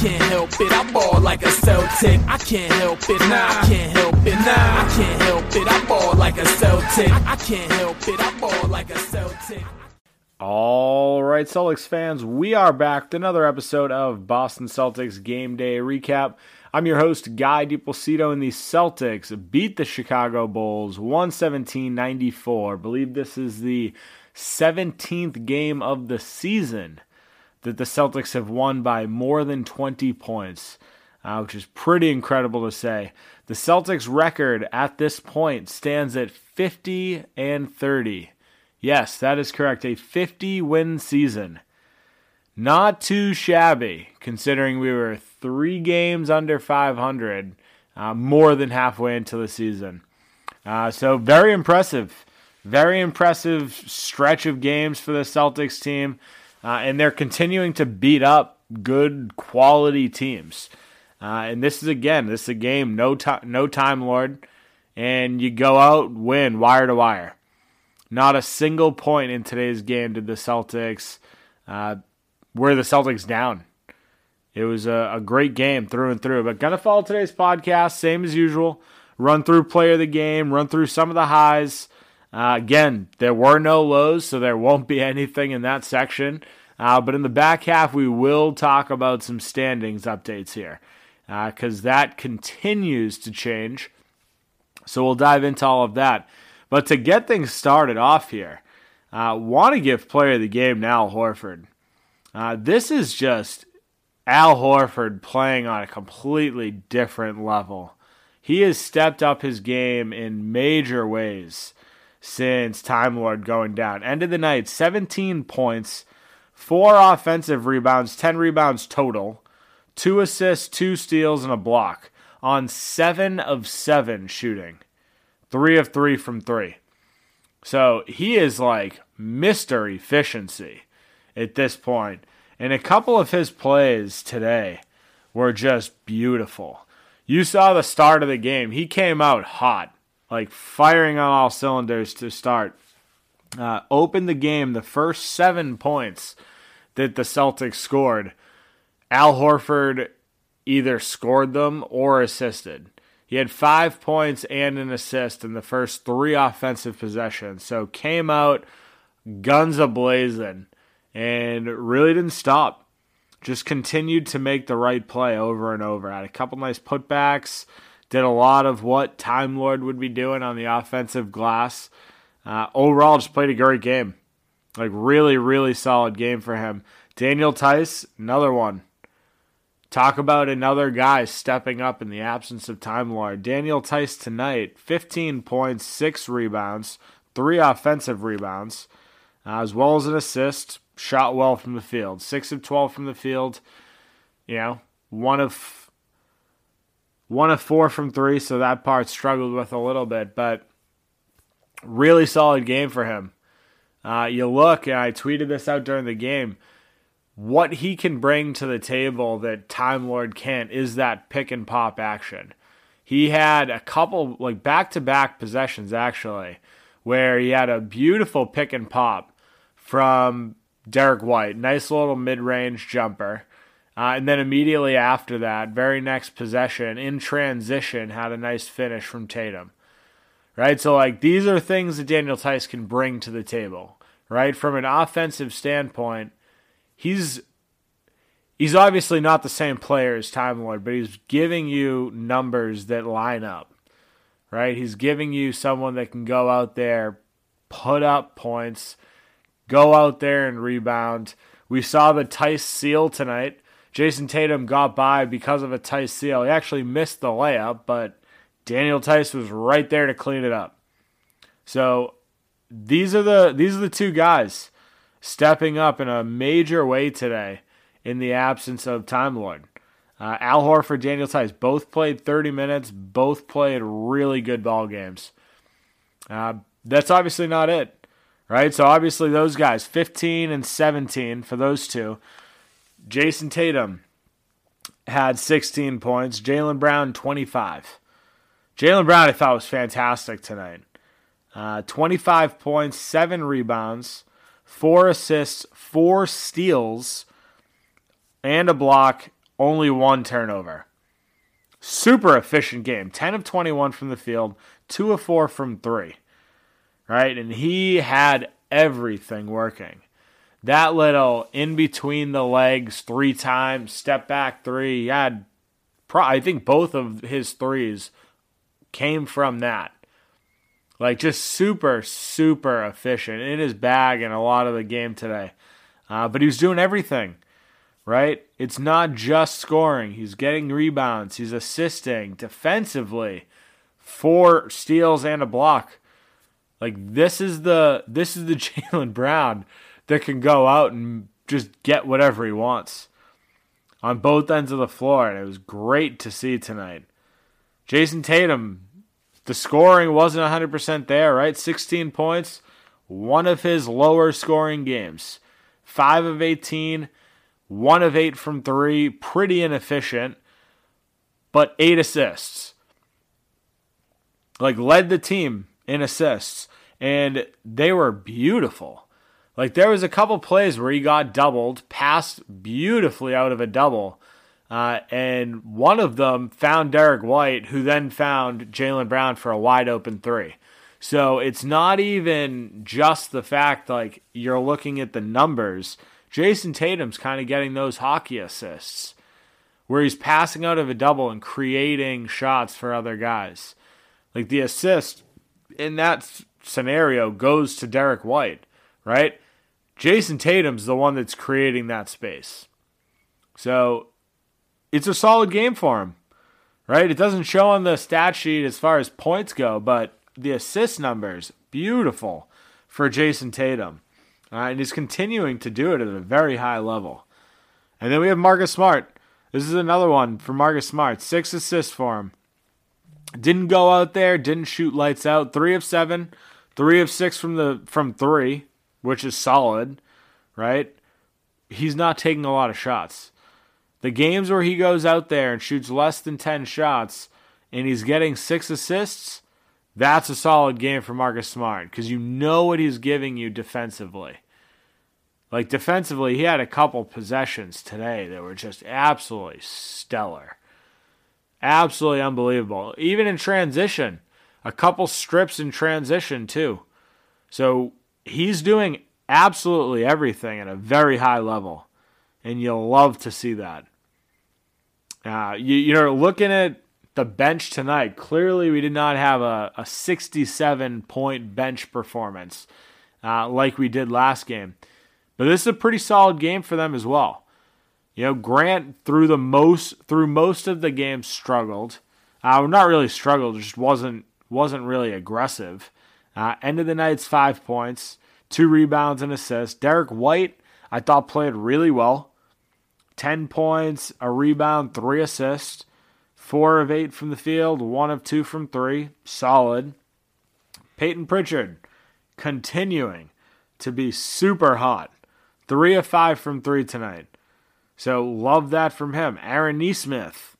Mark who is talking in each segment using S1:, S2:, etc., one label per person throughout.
S1: can't help it. I ball like a Celtic. I can't help it. Nah, I can't help it. Nah, I can't help it. I ball like a Celtic. I can't help it. I ball like a Celtic.
S2: All right, Celtics fans, we are back to another episode of Boston Celtics Game Day Recap. I'm your host, Guy DiPlacido, and the Celtics beat the Chicago Bulls 117 94. believe this is the 17th game of the season that the Celtics have won by more than 20 points, uh, which is pretty incredible to say. The Celtics record at this point stands at 50 and 30. Yes, that is correct. A 50 win season. Not too shabby, considering we were three games under 500, uh, more than halfway into the season. Uh, so, very impressive. Very impressive stretch of games for the Celtics team. Uh, and they're continuing to beat up good quality teams. Uh, and this is again, this is a game, no time, no time, Lord, and you go out win wire to wire. Not a single point in today's game did the Celtics uh, were the Celtics down. It was a, a, great game through and through. But gonna follow today's podcast, same as usual. Run through player of the game, run through some of the highs. Uh, again, there were no lows, so there won't be anything in that section. Uh, but in the back half, we will talk about some standings updates here because uh, that continues to change. So we'll dive into all of that. But to get things started off here, uh, want to give player of the game now Horford. Uh, this is just Al Horford playing on a completely different level. He has stepped up his game in major ways since Time Lord going down. End of the night, 17 points, four offensive rebounds, 10 rebounds total, two assists, two steals, and a block on seven of seven shooting, three of three from three. So he is like Mr. Efficiency at this point. And a couple of his plays today were just beautiful. You saw the start of the game. He came out hot, like firing on all cylinders to start. Uh, opened the game, the first seven points that the Celtics scored. Al Horford either scored them or assisted. He had five points and an assist in the first three offensive possessions. So came out guns a blazing and really didn't stop. Just continued to make the right play over and over. Had a couple nice putbacks. Did a lot of what Time Lord would be doing on the offensive glass. Uh, overall, just played a great game. Like, really, really solid game for him. Daniel Theis, another one. Talk about another guy stepping up in the absence of Time Lord. Daniel Theis tonight, 15 points, 6 rebounds, 3 offensive rebounds, uh, as well as an assist shot well from the field. Six of twelve from the field. You know, one of one of four from three, so that part struggled with a little bit, but really solid game for him. Uh, you look, and I tweeted this out during the game. What he can bring to the table that Time Lord can't is that pick and pop action. He had a couple, like back to back possessions actually, where he had a beautiful pick and pop from Derrick White. Nice little mid range jumper. Uh, and then immediately after that, very next possession in transition, had a nice finish from Tatum. Right? So, like, these are things that Daniel Theis can bring to the table. Right? From an offensive standpoint, he's. He's obviously not the same player as Time Lord, but he's giving you numbers that line up. Right? He's giving you someone that can go out there, put up points, go out there and rebound. We saw the Theis seal tonight. Jayson Tatum got by because of a Theis seal. He actually missed the layup, but Daniel Theis was right there to clean it up. So these are the these are the two guys stepping up in a major way today in the absence of Time Lord. Uh, Al Horford, Daniel Theis, both played 30 minutes, both played really good ball games. Uh, that's obviously not it right? So obviously those guys, 15 and 17 for those two. Jayson Tatum had 16 points. Jaylen Brown 25. Jaylen Brown I thought was fantastic tonight. Uh, 25 points, seven rebounds, four assists, four steals, and a block. only one turnover. Super efficient game. 10 of 21 from the field, 2 of 4 from 3. Right? And he had everything working. That little in between the legs three times, step back three, he had, I think both of his threes came from that. Like just super, super efficient in his bag in a lot of the game today. Uh, but he was doing everything, right? It's not just scoring. He's getting rebounds. He's assisting defensively, four steals and a block. Like this is the this is the Jaylen Brown that can go out and just get whatever he wants on both ends of the floor, and it was great to see tonight. Jayson Tatum the scoring wasn't 100% there, right? 16 points, one of his lower scoring games. 5 of 18, 1 of 8 from 3, pretty inefficient, but 8 assists. Like led the team in assists and they were beautiful. Like there was a couple plays where he got doubled, passed beautifully out of a double uh, and one of them found Derrick White, who then found Jaylen Brown for a wide open three. So it's not even just the fact like you're looking at the numbers. Jayson Tatum's kind of getting those hockey assists where he's passing out of a double and creating shots for other guys. Like the assist in that scenario goes to Derrick White, right? Jayson Tatum's the one that's creating that space. So it's a solid game for him, right? It doesn't show on the stat sheet as far as points go, but the assist numbers, beautiful for Jayson Tatum. Uh, and he's continuing to do it at a very high level. And then we have Marcus Smart. This is another one for Marcus Smart. Six assists for him. Didn't go out there, didn't shoot lights out. Three of seven, three of six from the from three, which is solid, right? He's not taking a lot of shots. The games where he goes out there and shoots less than 10 shots and he's getting six assists, that's a solid game for Marcus Smart because you know what he's giving you defensively. Like defensively, he had a couple possessions today that were just absolutely stellar. Absolutely unbelievable. Even in transition, a couple strips in transition too. So he's doing absolutely everything at a very high level. And you'll love to see that. Uh, you, you know, looking at the bench tonight, clearly we did not have a, a 67 point bench performance uh, like we did last game. But this is a pretty solid game for them as well. You know, Grant through the most through most of the game struggled. Uh, not really struggled, just wasn't wasn't really aggressive. Uh, end of the night's five points, two rebounds and assists. Derrick White, I thought played really well. 10 points, a rebound, three assists, four of eight from the field, one of two from three. Solid. Peyton Pritchard continuing to be super hot. Three of five from three tonight. So love that from him. Aaron Nesmith,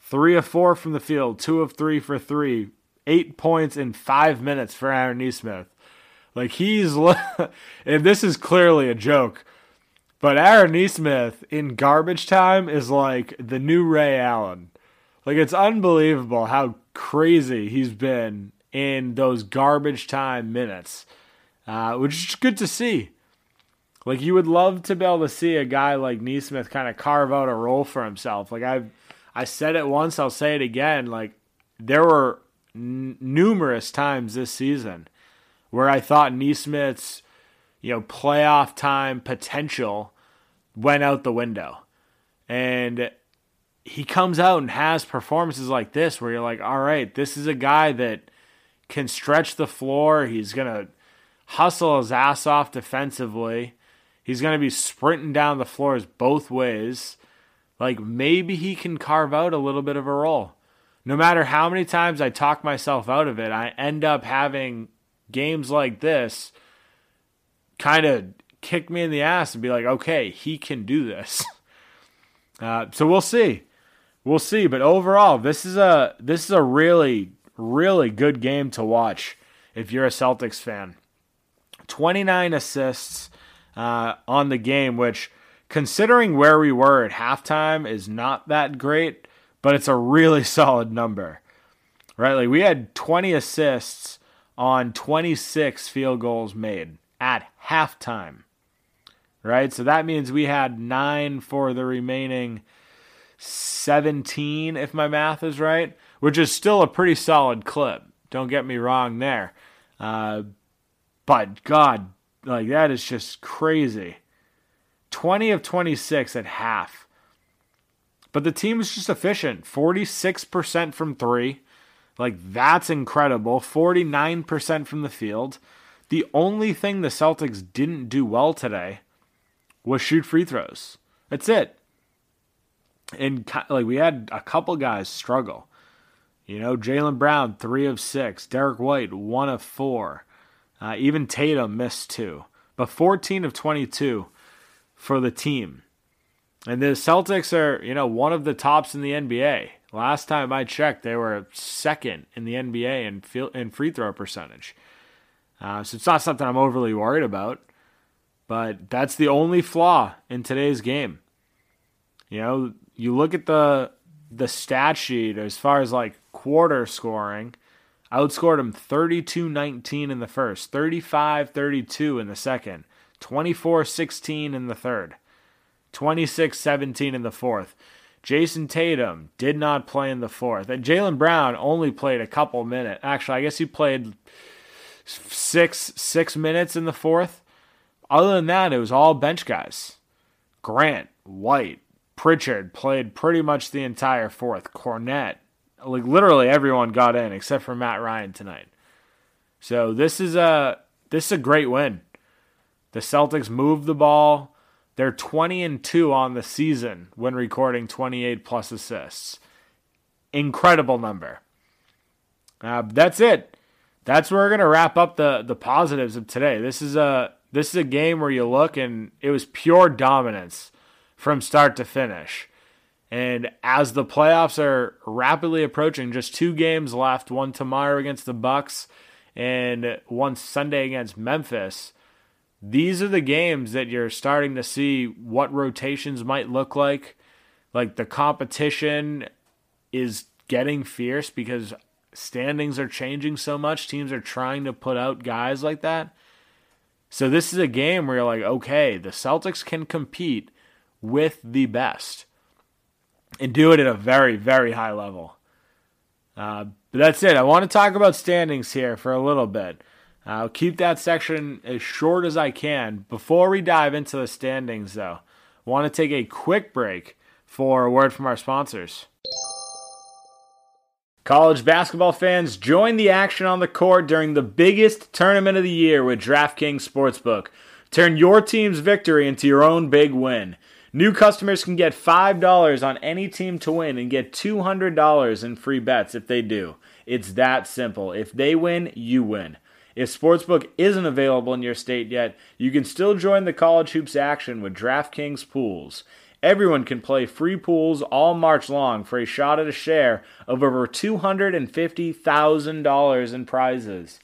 S2: three of four from the field, two of three for three, eight points in five minutes for Aaron Nesmith. Like he's, and this is clearly a joke but Aaron Nesmith in garbage time is like the new Ray Allen. Like it's unbelievable how crazy he's been in those garbage time minutes, uh, which is good to see. Like you would love to be able to see a guy like Nesmith kind of carve out a role for himself. Like I, I said it once, I'll say it again. Like there were n- numerous times this season where I thought Nesmith's you know, playoff time potential went out the window. And he comes out and has performances like this where you're like, all right, this is a guy that can stretch the floor. He's going to hustle his ass off defensively. He's going to be sprinting down the floors both ways. Like maybe he can carve out a little bit of a role. No matter how many times I talk myself out of it, I end up having games like this kind of kick me in the ass and be like, okay, he can do this. Uh, so we'll see, we'll see. But overall, this is a this is a really really good game to watch if you're a Celtics fan. 29 assists uh, on the game, which considering where we were at halftime is not that great, but it's a really solid number. Right? Like we had 20 assists on 26 field goals made at halftime. Right? So that means we had 9 for the remaining 17 if my math is right, which is still a pretty solid clip. Don't get me wrong there. Uh, but God, like that is just crazy. 20 of 26 at half. But the team was just efficient. 46% from three. Like, that's incredible. 49% from the field. The only thing the Celtics didn't do well today was shoot free throws. That's it. And, like, we had a couple guys struggle. You know, Jaylen Brown, three of six. Derrick White, one of four. Uh, even Tatum missed two. But 14 of 22 for the team. And the Celtics are, you know, one of the tops in the NBA. Last time I checked, they were second in the NBA in, in free throw percentage. Uh, so it's not something I'm overly worried about. But that's the only flaw in today's game. You know, you look at the the stat sheet as far as like quarter scoring. I outscored them 32 19 in the first, 35 32 in the second. 24 16 in the third, 26 17 in the fourth. Jayson Tatum did not play in the fourth. And Jaylen Brown only played a couple minutes. Actually, I guess he played six six minutes in the fourth. Other than that, it was all bench guys. Grant, White, Pritchard played pretty much the entire fourth. Kornet, like literally everyone got in except for Matt Ryan tonight. So this is a this is a great win. The Celtics moved the ball. They're 20 and 2 on the season when recording 28 plus assists. Incredible number. Uh, that's it. That's where we're gonna wrap up the the positives of today. This is a this is a game where you look and it was pure dominance from start to finish. And as the playoffs are rapidly approaching, just two games left, one tomorrow against the Bucks and one Sunday against Memphis these are the games that you're starting to see what rotations might look like. Like the competition is getting fierce because standings are changing so much. Teams are trying to put out guys like that. So this is a game where you're like, okay, the Celtics can compete with the best and do it at a very, very high level. Uh, but that's it. I want to talk about standings here for a little bit. I'll keep that section as short as I can. Before we dive into the standings, though, I want to take a quick break for a word from our sponsors. College basketball fans, join the action on the court during the biggest tournament of the year with DraftKings Sportsbook. Turn your team's victory into your own big win. New customers can get $5 on any team to win and get $200 in free bets if they do. It's that simple. If they win, you win. If Sportsbook isn't available in your state yet, you can still join the college hoops action with DraftKings Pools. Everyone can play free pools all March long for a shot at a share of over $250,000 in prizes.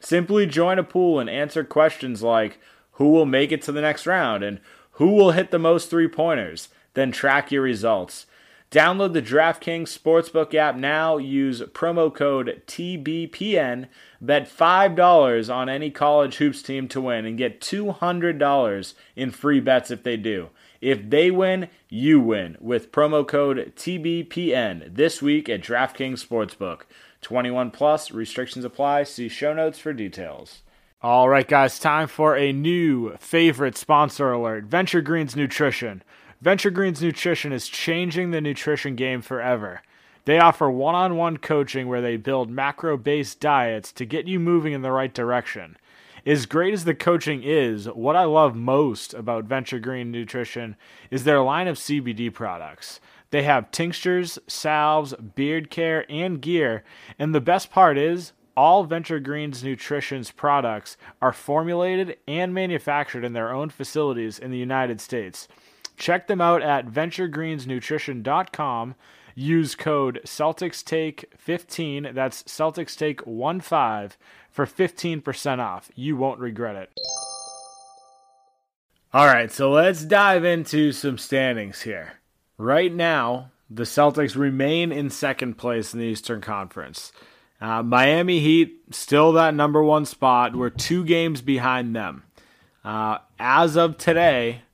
S2: Simply join a pool and answer questions like who will make it to the next round and who will hit the most three pointers, then track your results. Download the DraftKings Sportsbook app now. Use promo code TBPN. Bet $5 on any college hoops team to win and get $200 in free bets if they do. If they win, you win with promo code TBPN this week at DraftKings Sportsbook. 21 plus restrictions apply. See show notes for details. All right, guys, time for a new favorite sponsor alert Venture Greens Nutrition. Venture Greens Nutrition is changing the nutrition game forever. They offer one on one coaching where they build macro based diets to get you moving in the right direction. As great as the coaching is, what I love most about Venture Green Nutrition is their line of CBD products. They have tinctures, salves, beard care, and gear, and the best part is all Venture Greens Nutrition's products are formulated and manufactured in their own facilities in the United States. Check them out at venturegreensnutrition.com. Use code Celtics Take 15. that's CelticsTake15, for 15% off. You won't regret it. All right, so let's dive into some standings here. Right now, the Celtics remain in second place in the Eastern Conference. Uh, Miami Heat still that number one spot. We're two games behind them. Uh, as of today,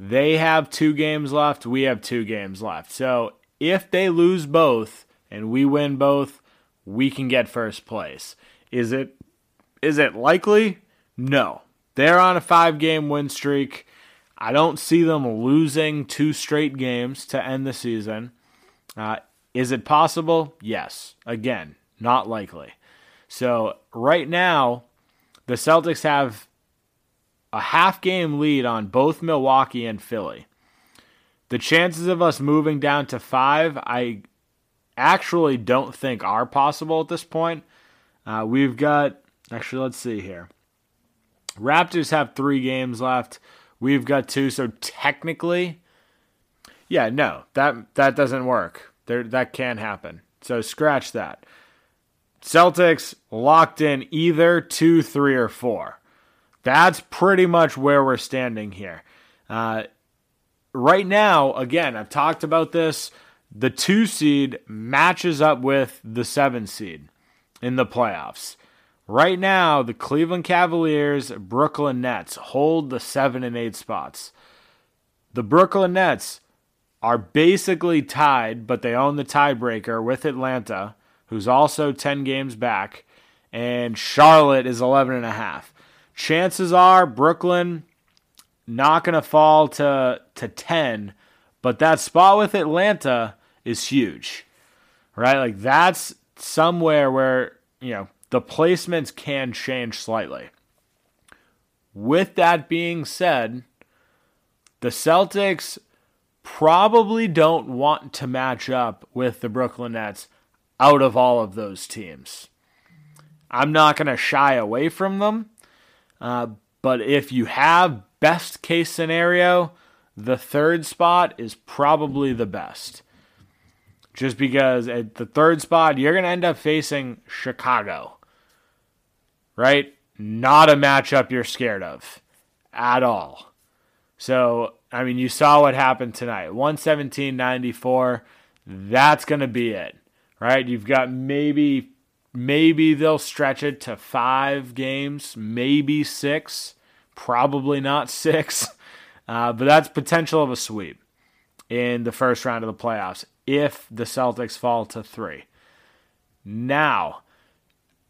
S2: they have two games left. We have two games left. So if they lose both and we win both, we can get first place. Is it is it likely? No. They're on a five game win streak. I don't see them losing two straight games to end the season. Uh, is it possible? Yes. Again, not likely. So right now, the Celtics have a half game lead on both Milwaukee and Philly. The chances of us moving down to five, I actually don't think are possible at this point. Uh, we've got, actually, let's see here. Raptors have three games left. We've got two, so technically, yeah, no, that that doesn't work. There, that can't happen. So scratch that. Celtics locked in either two, three, or four. That's pretty much where we're standing here. Uh, right now, again, I've talked about this. The two seed matches up with the seven seed in the playoffs. Right now, the Cleveland Cavaliers, Brooklyn Nets hold the seven and eight spots. The Brooklyn Nets are basically tied, but they own the tiebreaker with Atlanta, who's also 10 games back, and Charlotte is 11 and a half. Chances are Brooklyn not going to fall to to 10, but that spot with Atlanta is huge. Right? Like that's somewhere where, you know, the placements can change slightly. With that being said, the Celtics probably don't want to match up with the Brooklyn Nets out of all of those teams. I'm not going to shy away from them, uh, but if you have best case scenario, the third spot is probably the best. Just because at the third spot, you're going to end up facing Chicago, right? Not a matchup you're scared of at all. So, I mean, you saw what happened tonight 117 94. That's going to be it, right? You've got maybe Maybe they'll stretch it to five games, maybe six, probably not six. Uh, but that's potential of a sweep in the first round of the playoffs if the Celtics fall to three. Now,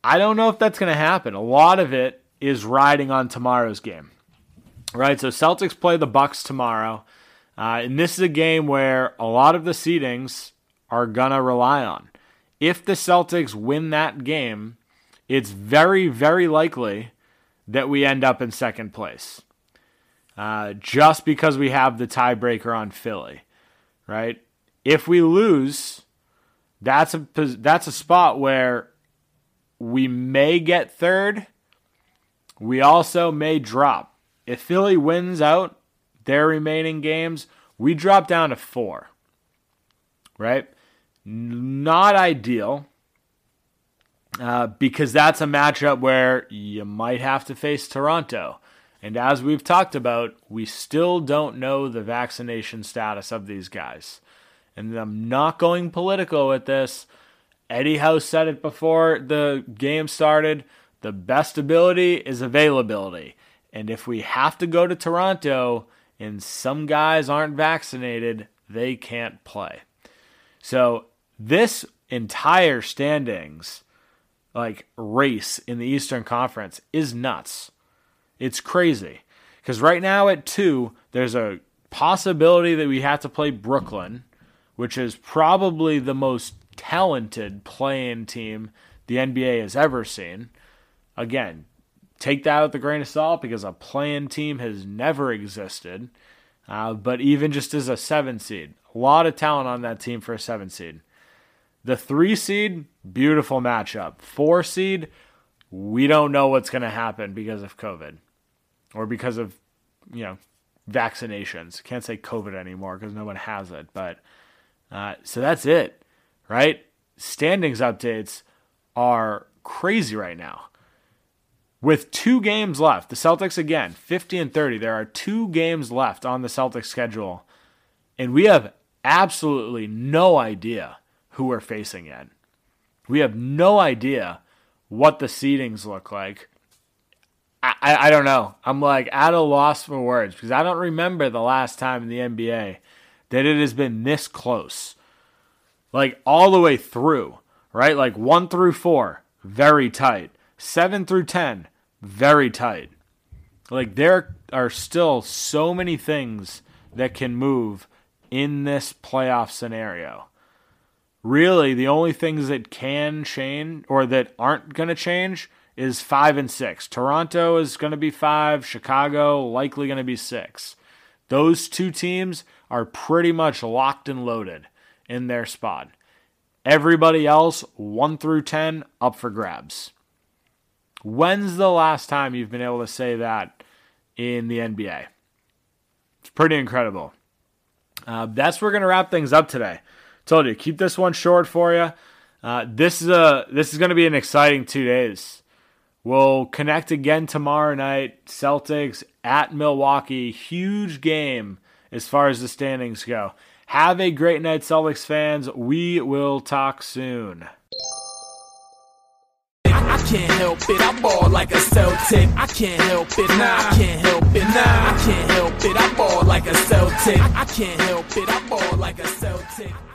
S2: I don't know if that's going to happen. A lot of it is riding on tomorrow's game, right? So Celtics play the Bucks tomorrow, uh, and this is a game where a lot of the seedings are gonna rely on if the Celtics win that game, it's very, very likely that we end up in second place. Uh, just because we have the tiebreaker on Philly, right? If we lose, that's a that's a spot where we may get third. We also may drop. If Philly wins out their remaining games, we drop down to four. Right? Not ideal. Uh, because that's a matchup where you might have to face Toronto. And as we've talked about, we still don't know the vaccination status of these guys. And I'm not going political with this. Eddie House said it before the game started the best ability is availability. And if we have to go to Toronto and some guys aren't vaccinated, they can't play. So this entire standings like race in the Eastern Conference is nuts. It's crazy. Because right now at two, there's a possibility that we have to play Brooklyn, which is probably the most talented playing team the NBA has ever seen. Again, take that with a grain of salt because a playing team has never existed. Uh, but even just as a seven seed, a lot of talent on that team for a seven seed. The three seed, beautiful matchup. Four seed, we don't know what's going to happen because of COVID or because of, you know, vaccinations. Can't say COVID anymore because no one has it. But uh, so that's it, right? Standings updates are crazy right now. with two games left, the Celtics again, 50 and 30. There are two games left on the Celtics schedule, and we have absolutely no idea who we're facing yet. We have no idea what the seedings look like. I, I, I don't know. I'm like at a loss for words because I don't remember the last time in the NBA that it has been this close. Like all the way through, right? Like one through four, very tight. Seven through 10, very tight. Like there are still so many things that can move in this playoff scenario. Really, the only things that can change or that aren't going to change is five and six. Toronto is going to be five, Chicago likely going to be six. Those two teams are pretty much locked and loaded in their spot. Everybody else, 1 through 10, up for grabs. When's the last time you've been able to say that in the NBA? It's pretty incredible. Uh, that's where we're going to wrap things up today. Told you, keep this one short for you. Uh, this is a this is going to be an exciting two days. We'll connect again tomorrow night. Celtics at Milwaukee, huge game as far as the standings go. Have a great night, Celtics fans. We will talk soon.
S1: Can't help it, I like a Celtic. I can't help it, nah, I can't help it, nah, I can't help it, I like a Celtic. I can't help it, I like a Celtic.